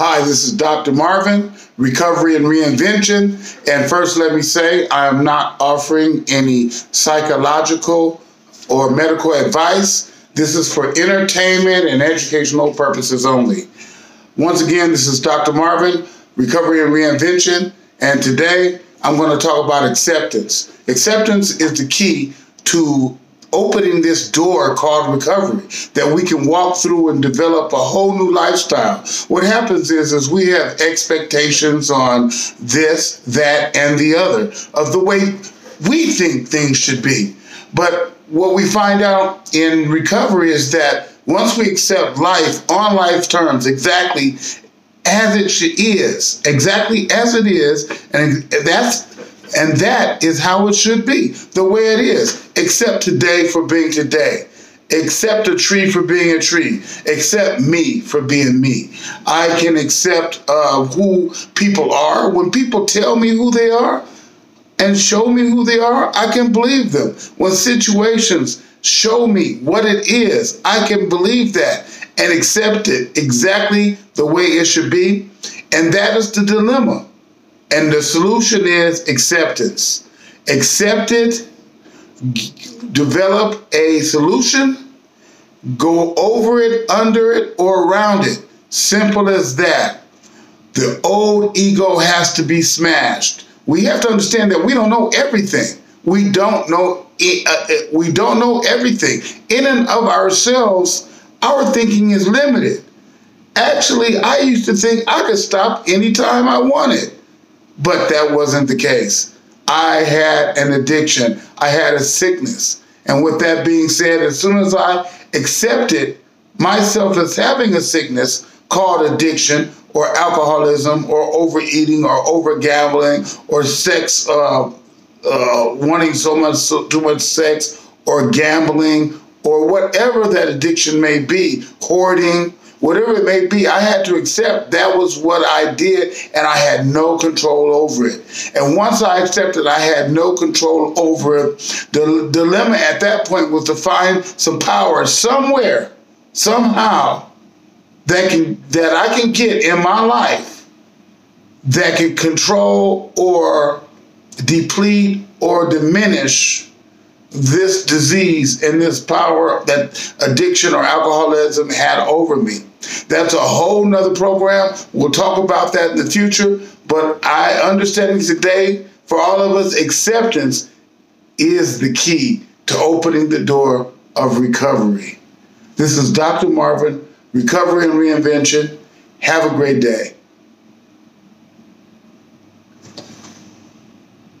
Hi, this is Dr. Marvin, Recovery and Reinvention. And first, let me say I am not offering any psychological or medical advice. This is for entertainment and educational purposes only. Once again, this is Dr. Marvin, Recovery and Reinvention. And today I'm going to talk about acceptance. Acceptance is the key to opening this door called recovery that we can walk through and develop a whole new lifestyle. What happens is, is we have expectations on this, that, and the other of the way we think things should be. But what we find out in recovery is that once we accept life on life terms exactly as it is, exactly as it is, and that's and that is how it should be, the way it is. Accept today for being today. Accept a tree for being a tree. Accept me for being me. I can accept uh, who people are. When people tell me who they are and show me who they are, I can believe them. When situations show me what it is, I can believe that and accept it exactly the way it should be. And that is the dilemma. And the solution is acceptance. Accept it, develop a solution, go over it, under it, or around it. Simple as that. The old ego has to be smashed. We have to understand that we don't know everything. We don't know uh, uh, we don't know everything. In and of ourselves, our thinking is limited. Actually, I used to think I could stop anytime I wanted. But that wasn't the case. I had an addiction, I had a sickness. And with that being said, as soon as I accepted myself as having a sickness called addiction or alcoholism or overeating or over gambling or sex, uh, uh, wanting so much, so, too much sex or gambling or whatever that addiction may be, hoarding, whatever it may be, I had to accept that was what I did and I had no control over it. And once I accepted I had no control over it, the dilemma at that point was to find some power somewhere, somehow, that can that I can get in my life that can control or deplete or diminish this disease and this power that addiction or alcoholism had over me. That's a whole nother program. We'll talk about that in the future. But I understanding today, for all of us, acceptance is the key to opening the door of recovery. This is Dr. Marvin, Recovery and Reinvention. Have a great day.